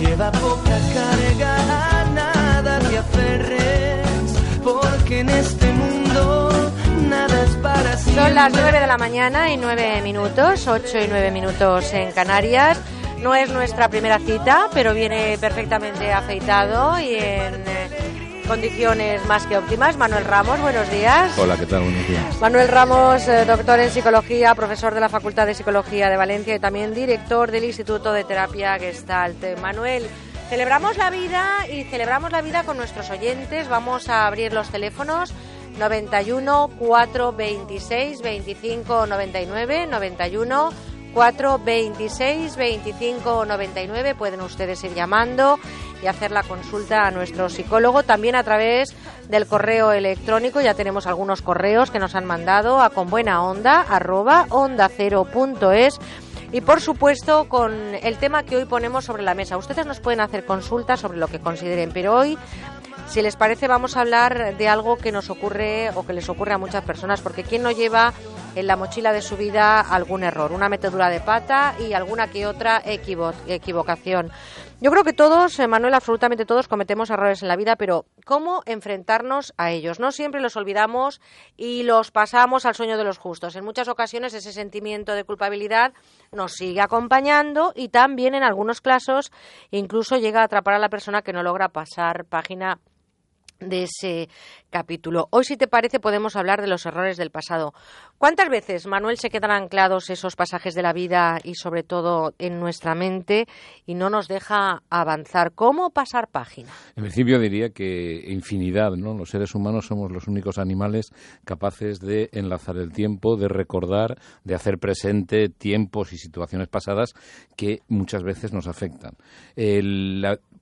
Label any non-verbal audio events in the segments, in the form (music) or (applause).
lleva poca carga, a nada te aferres, porque en este mundo nada es para siempre. Son las 9 de la mañana y 9 minutos, 8 y 9 minutos en Canarias. No es nuestra primera cita, pero viene perfectamente afeitado y en condiciones más que óptimas. Manuel Ramos, buenos días. Hola, ¿qué tal? Buenos días. Manuel Ramos, eh, doctor en psicología, profesor de la Facultad de Psicología de Valencia y también director del Instituto de Terapia Gestalt. Eh, Manuel, celebramos la vida y celebramos la vida con nuestros oyentes. Vamos a abrir los teléfonos 91 426 25 99 91 426 25 99 pueden ustedes ir llamando y hacer la consulta a nuestro psicólogo también a través del correo electrónico ya tenemos algunos correos que nos han mandado a con buena onda arroba onda cero punto es y por supuesto con el tema que hoy ponemos sobre la mesa. Ustedes nos pueden hacer consultas sobre lo que consideren, pero hoy si les parece, vamos a hablar de algo que nos ocurre o que les ocurre a muchas personas, porque ¿quién no lleva en la mochila de su vida algún error, una metedura de pata y alguna que otra equivo equivocación? Yo creo que todos, Manuel, absolutamente todos cometemos errores en la vida, pero ¿cómo enfrentarnos a ellos? No siempre los olvidamos y los pasamos al sueño de los justos. En muchas ocasiones ese sentimiento de culpabilidad nos sigue acompañando y también en algunos casos incluso llega a atrapar a la persona que no logra pasar página de ese capítulo. Hoy, si te parece, podemos hablar de los errores del pasado. ¿Cuántas veces, Manuel, se quedan anclados esos pasajes de la vida y sobre todo en nuestra mente y no nos deja avanzar? ¿Cómo pasar página? En principio diría que infinidad, ¿no? Los seres humanos somos los únicos animales capaces de enlazar el tiempo, de recordar, de hacer presente tiempos y situaciones pasadas que muchas veces nos afectan.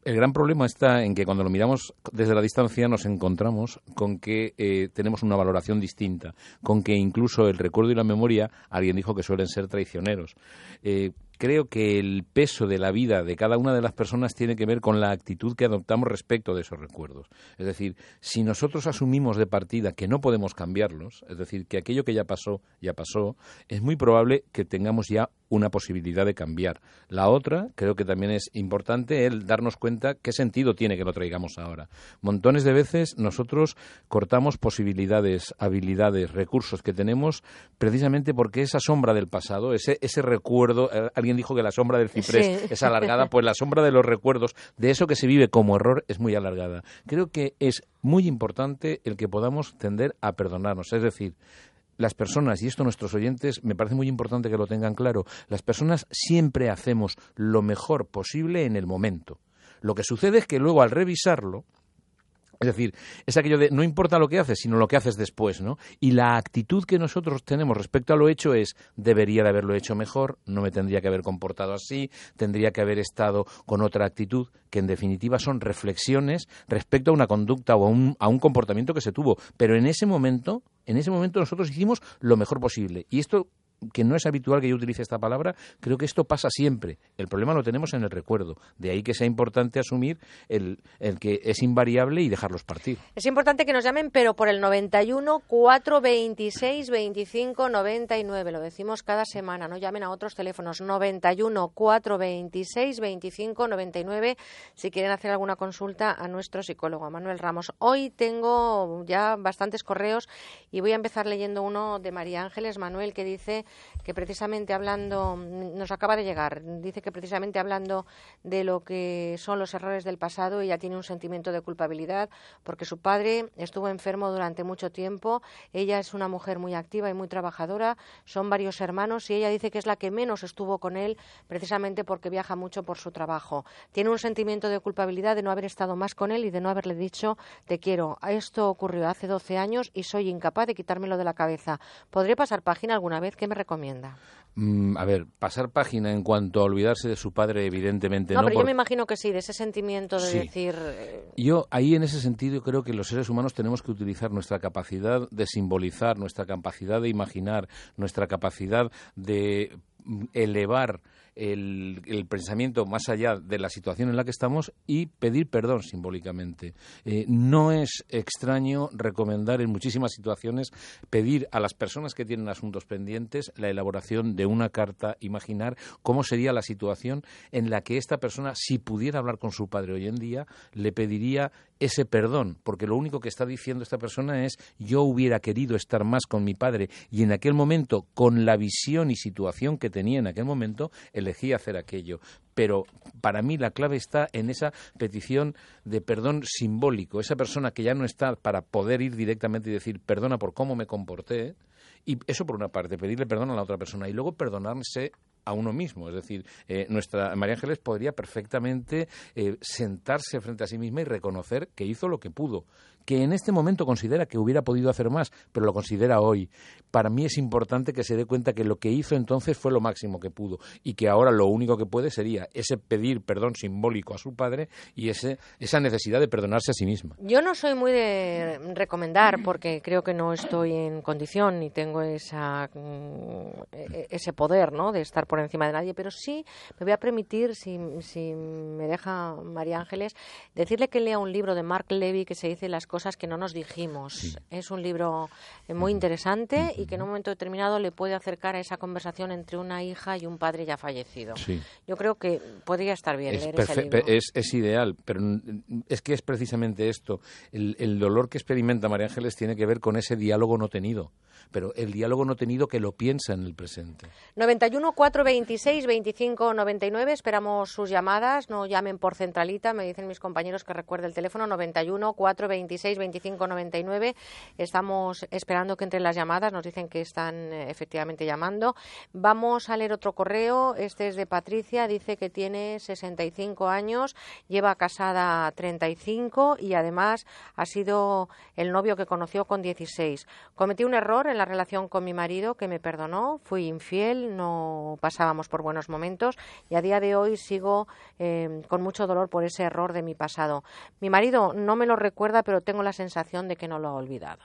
El gran problema está en que cuando lo miramos desde la distancia nos encontramos con que eh, tenemos una valoración distinta, con que incluso el recuerdo y la memoria, alguien dijo que suelen ser traicioneros. Eh, creo que el peso de la vida de cada una de las personas tiene que ver con la actitud que adoptamos respecto de esos recuerdos. Es decir, si nosotros asumimos de partida que no podemos cambiarlos, es decir, que aquello que ya pasó, ya pasó, es muy probable que tengamos ya una posibilidad de cambiar. La otra, creo que también es importante el darnos cuenta qué sentido tiene que lo traigamos ahora. Montones de veces nosotros cortamos posibilidades, habilidades, recursos que tenemos precisamente porque esa sombra del pasado, ese, recuerdo, eh, alguien dijo que la sombra del ciprés Sí. es alargada, pues la sombra de los recuerdos, de eso que se vive como error, es muy alargada. Creo que es muy importante el que podamos tender a perdonarnos, es decir, las personas, y esto nuestros oyentes me parece muy importante que lo tengan claro, las personas siempre hacemos lo mejor posible en el momento. Lo que sucede es que luego al revisarlo, es decir, es aquello de no importa lo que haces, sino lo que haces después, ¿no? Y la actitud que nosotros tenemos respecto a lo hecho es debería de haberlo hecho mejor, no me tendría que haber comportado así, tendría que haber estado con otra actitud, que en definitiva son reflexiones respecto a una conducta o a un, comportamiento que se tuvo. Pero en ese momento, en ese momento nosotros hicimos lo mejor posible. Y esto que no es habitual que yo utilice esta palabra, creo que esto pasa siempre. El problema lo tenemos en el recuerdo. De ahí que sea importante asumir el, el que es invariable y dejarlos partir. Es importante que nos llamen, pero por el 91 426 25 99. Lo decimos cada semana. No llamen a otros teléfonos. 91 426 25 99. Si quieren hacer alguna consulta a nuestro psicólogo, a Manuel Ramos. Hoy tengo ya bastantes correos y voy a empezar leyendo uno de María Ángeles Manuel que dice que precisamente hablando, nos acaba de llegar, dice que precisamente hablando de lo que son los errores del pasado, ella tiene un sentimiento de culpabilidad porque su padre estuvo enfermo durante mucho tiempo, ella es una mujer muy activa y muy trabajadora, son varios hermanos y ella dice que es la que menos estuvo con él precisamente porque viaja mucho por su trabajo. Tiene un sentimiento de culpabilidad de no haber estado más con él y de no haberle dicho te quiero. Esto ocurrió hace 12 años y soy incapaz de quitármelo de la cabeza. ¿Podré pasar página alguna vez? ¿Qué me recomienda? Mm, a ver, pasar página en cuanto a olvidarse de su padre, evidentemente No, no. pero yo me imagino que sí, de ese sentimiento de Sí. decir... eh, Yo ahí en ese sentido creo que los seres humanos tenemos que utilizar nuestra capacidad de simbolizar, nuestra capacidad de imaginar, nuestra capacidad de elevar el, pensamiento más allá de la situación en la que estamos y pedir perdón simbólicamente. Eh, no es extraño recomendar en muchísimas situaciones pedir a las personas que tienen asuntos pendientes la elaboración de una carta, imaginar cómo sería la situación en la que esta persona, si pudiera hablar con su padre hoy en día, le pediría ese perdón, porque lo único que está diciendo esta persona es yo hubiera querido estar más con mi padre y en aquel momento, con la visión y situación que tenía en aquel momento, elegí hacer aquello. Pero para mí la clave está en esa petición de perdón simbólico, esa persona que ya no está para poder ir directamente y decir perdona por cómo me comporté, y eso por una parte, pedirle perdón a la otra persona y luego perdonarse a uno mismo. Es decir, eh, nuestra María Ángeles podría perfectamente eh, sentarse frente a sí misma y reconocer que hizo lo que pudo, que en este momento considera que hubiera podido hacer más, pero lo considera hoy. Para mí es importante que se dé cuenta que lo que hizo entonces fue lo máximo que pudo y que ahora lo único que puede sería ese pedir perdón simbólico a su padre y ese, esa necesidad de perdonarse a sí misma. Yo no soy muy de recomendar porque creo que no estoy en condición ni tengo esa, mm, e, ese poder ¿no? de estar por encima de nadie, pero sí me voy a permitir, si, si me deja María Ángeles, decirle que lea un libro de Mark Levy que se dice Las cosas cosas que no nos dijimos. Es un libro eh, muy interesante y que en un momento determinado le puede acercar a esa conversación entre una hija y un padre ya fallecido. Yo creo que podría estar bien es leer ese libro. Es, es, ideal, pero es que es precisamente esto. El, el dolor que experimenta María Ángeles tiene que ver con ese diálogo no tenido pero el diálogo no tenido que lo piensa en el presente. 91 426 25 99, esperamos sus llamadas, no llamen por centralita, me dicen mis compañeros que recuerde el teléfono 91 426 25 99. Estamos esperando que entren las llamadas, nos dicen que están eh, efectivamente llamando. Vamos a leer otro correo, este es de Patricia, dice que tiene 65 años, lleva casada 35 y además ha sido el novio que conoció con 16. Cometí un error en la relación con mi marido que me perdonó, fui infiel, no pasábamos por buenos momentos y a día de hoy sigo eh, con mucho dolor por ese error de mi pasado. Mi marido no me lo recuerda, pero tengo la sensación de que no lo ha olvidado.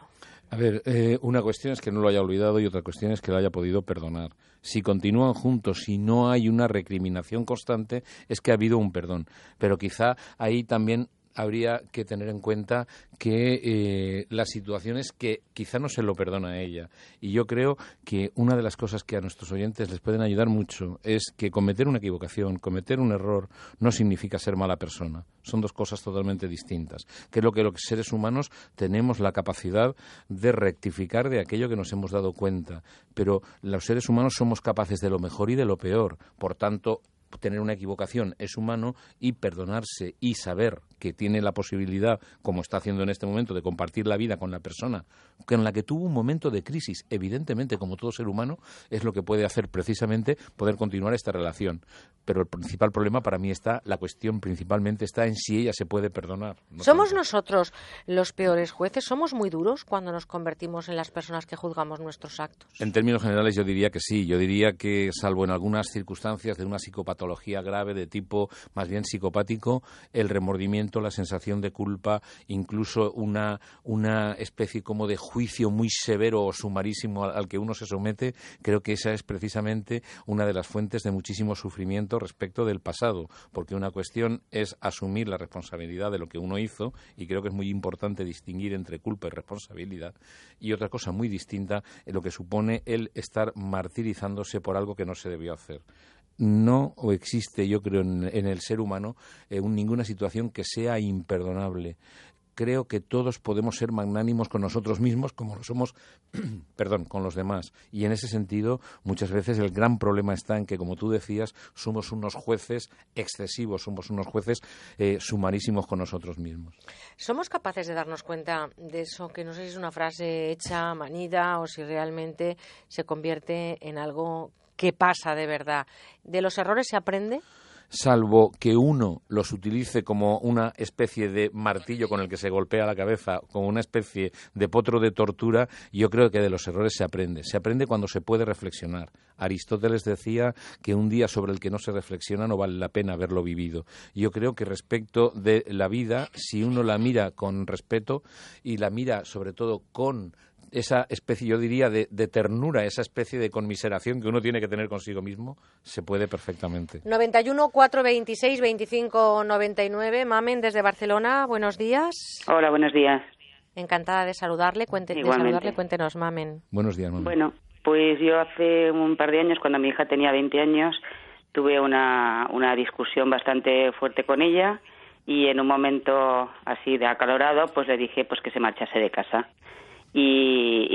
A ver, eh, una cuestión es que no lo haya olvidado y otra cuestión es que lo haya podido perdonar. Si continúan juntos, si no hay una recriminación constante, es que ha habido un perdón. Pero quizá ahí también habría que tener en cuenta que eh, las situaciones que quizá no se lo perdona a ella. Y yo creo que una de las cosas que a nuestros oyentes les pueden ayudar mucho es que cometer una equivocación, cometer un error, no significa ser mala persona. Son dos cosas totalmente distintas. Que es lo que los seres humanos tenemos la capacidad de rectificar de aquello que nos hemos dado cuenta. Pero los seres humanos somos capaces de lo mejor y de lo peor. Por tanto, tener una equivocación es humano y perdonarse y saber que tiene la posibilidad, como está haciendo en este momento, de compartir la vida con la persona con la que tuvo un momento de crisis, evidentemente, como todo ser humano, es lo que puede hacer precisamente poder continuar esta relación. Pero el principal problema para mí está, la cuestión principalmente está en si ella se puede perdonar. ¿Somos nosotros los peores jueces? ¿Somos muy duros cuando nos convertimos en las personas que juzgamos nuestros actos? En términos generales yo diría que sí. Yo diría que, salvo en algunas circunstancias de una psicopatología, grave de tipo más bien psicopático, el remordimiento, la sensación de culpa, incluso una, una especie como de juicio muy severo o sumarísimo al, que uno se somete, creo que esa es precisamente una de las fuentes de muchísimo sufrimiento respecto del pasado, porque una cuestión es asumir la responsabilidad de lo que uno hizo, y creo que es muy importante distinguir entre culpa y responsabilidad, y otra cosa muy distinta, lo que supone el estar martirizándose por algo que no se debió hacer no o existe, yo creo, en, el ser humano eh, ninguna situación que sea imperdonable. Creo que todos podemos ser magnánimos con nosotros mismos como lo somos, (clears throat) perdón, con los demás. Y en ese sentido, muchas veces el gran problema está en que, como tú decías, somos unos jueces excesivos, somos unos jueces eh, sumarísimos con nosotros mismos. ¿Somos capaces de darnos cuenta de eso, que no sé si es una frase hecha, manida, o si realmente se convierte en algo qué pasa de verdad. ¿De los errores se aprende? salvo que uno los utilice como una especie de martillo con el que se golpea la cabeza, como una especie de potro de tortura, yo creo que de los errores se aprende. Se aprende cuando se puede reflexionar. Aristóteles decía que un día sobre el que no se reflexiona no vale la pena haberlo vivido. Yo creo que respecto de la vida, si uno la mira con respeto y la mira sobre todo con esa especie, yo diría, de, ternura, esa especie de conmiseración que uno tiene que tener consigo mismo, se puede perfectamente. 91 426 25 99. Mamen, desde Barcelona, buenos días. Hola, buenos días. Encantada de saludarle. Cuente, de saludarle. Cuéntenos, Mamen. Buenos días, Mamen. Bueno, pues yo hace un par de años, cuando mi hija tenía 20 años, tuve una, una discusión bastante fuerte con ella y en un momento así de acalorado, pues le dije pues que se marchase de casa. Y,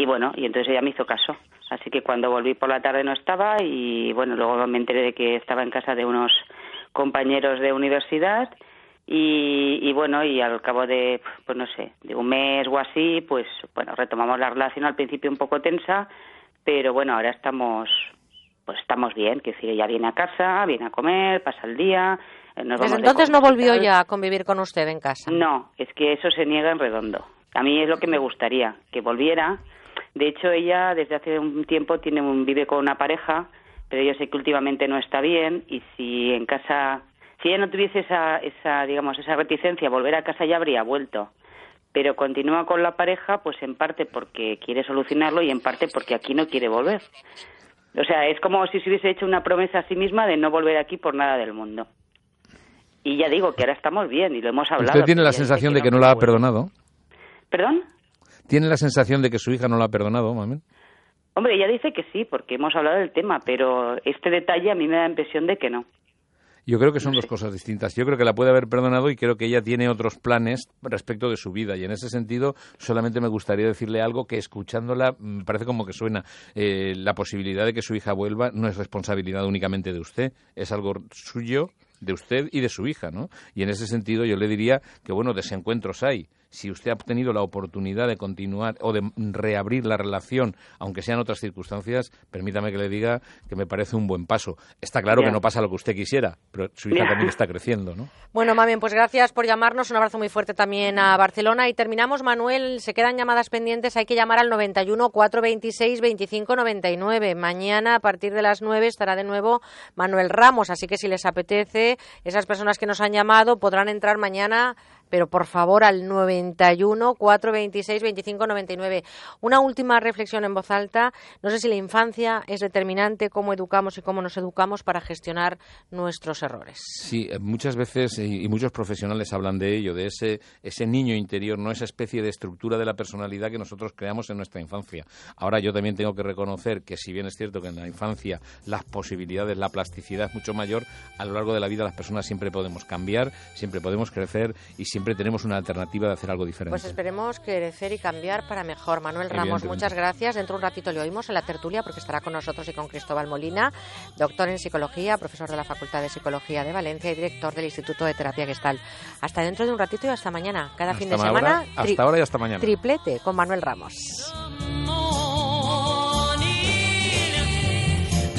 y, bueno, y entonces ella me hizo caso. Así que cuando volví por la tarde no estaba y bueno, luego me enteré de que estaba en casa de unos compañeros de universidad y, y bueno, y al cabo de, pues no sé, de un mes o así, pues bueno, retomamos la relación al principio un poco tensa, pero bueno, ahora estamos, pues estamos bien, que decir, ella viene a casa, viene a comer, pasa el día. Eh, Desde entonces no volvió ya a convivir con usted en casa. No, es que eso se niega en redondo. A mí es lo que me gustaría, que volviera. De hecho, ella desde hace un tiempo tiene un, vive con una pareja, pero yo sé que últimamente no está bien y si en casa, si ella no tuviese esa, esa digamos, esa reticencia, volver a casa ya habría vuelto pero continúa con la pareja pues en parte porque quiere solucionarlo y en parte porque aquí no quiere volver. O sea, es como si se hubiese hecho una promesa a sí misma de no volver aquí por nada del mundo. Y ya digo que ahora estamos bien y lo hemos hablado. ¿Usted tiene la sensación de que no la ha perdonado? ¿Perdón? ¿Tiene la sensación de que su hija no la ha perdonado, mami? Hombre, ella dice que sí, porque hemos hablado del tema, pero este detalle a mí me da la impresión de que no. Yo creo que son dos cosas distintas. Yo creo que la puede haber perdonado y creo que ella tiene otros planes respecto de su vida. Y en ese sentido, solamente me gustaría decirle algo que escuchándola me parece como que suena. Eh, la posibilidad de que su hija vuelva no es responsabilidad únicamente de usted, es algo suyo, de usted y de su hija, ¿no? Y en ese sentido yo le diría que, bueno, desencuentros hay si usted ha tenido la oportunidad de continuar o de reabrir la relación, aunque sean otras circunstancias, permítame que le diga que me parece un buen paso. Está claro que no pasa lo que usted quisiera, pero su hija también está creciendo, ¿no? Bueno, Mamen, pues gracias por llamarnos. Un abrazo muy fuerte también a Barcelona. Y terminamos, Manuel. Se quedan llamadas pendientes. Hay que llamar al 91 426 25 99. Mañana, a partir de las 9, estará de nuevo Manuel Ramos. Así que si les apetece, esas personas que nos han llamado podrán entrar mañana pero por favor al 91 426 25 99. Una última reflexión en voz alta. No sé si la infancia es determinante cómo educamos y cómo nos educamos para gestionar nuestros errores. Sí, eh, muchas veces y muchos profesionales hablan de ello, de ese, ese niño interior, no esa especie de estructura de la personalidad que nosotros creamos en nuestra infancia. Ahora yo también tengo que reconocer que si bien es cierto que en la infancia las posibilidades, la plasticidad es mucho mayor, a lo largo de la vida las personas siempre podemos cambiar, siempre podemos crecer y tenemos una alternativa de hacer algo diferente. Pues esperemos crecer y cambiar para mejor. Manuel Ramos, muchas gracias. Dentro de un ratito le oímos en la tertulia porque estará con nosotros y con Cristóbal Molina, doctor en psicología, profesor de la Facultad de Psicología de Valencia y director del Instituto de Terapia Gestal. Hasta dentro de un ratito y hasta mañana. Cada fin de semana. hasta ahora y hasta mañana. Triplete con Manuel Ramos.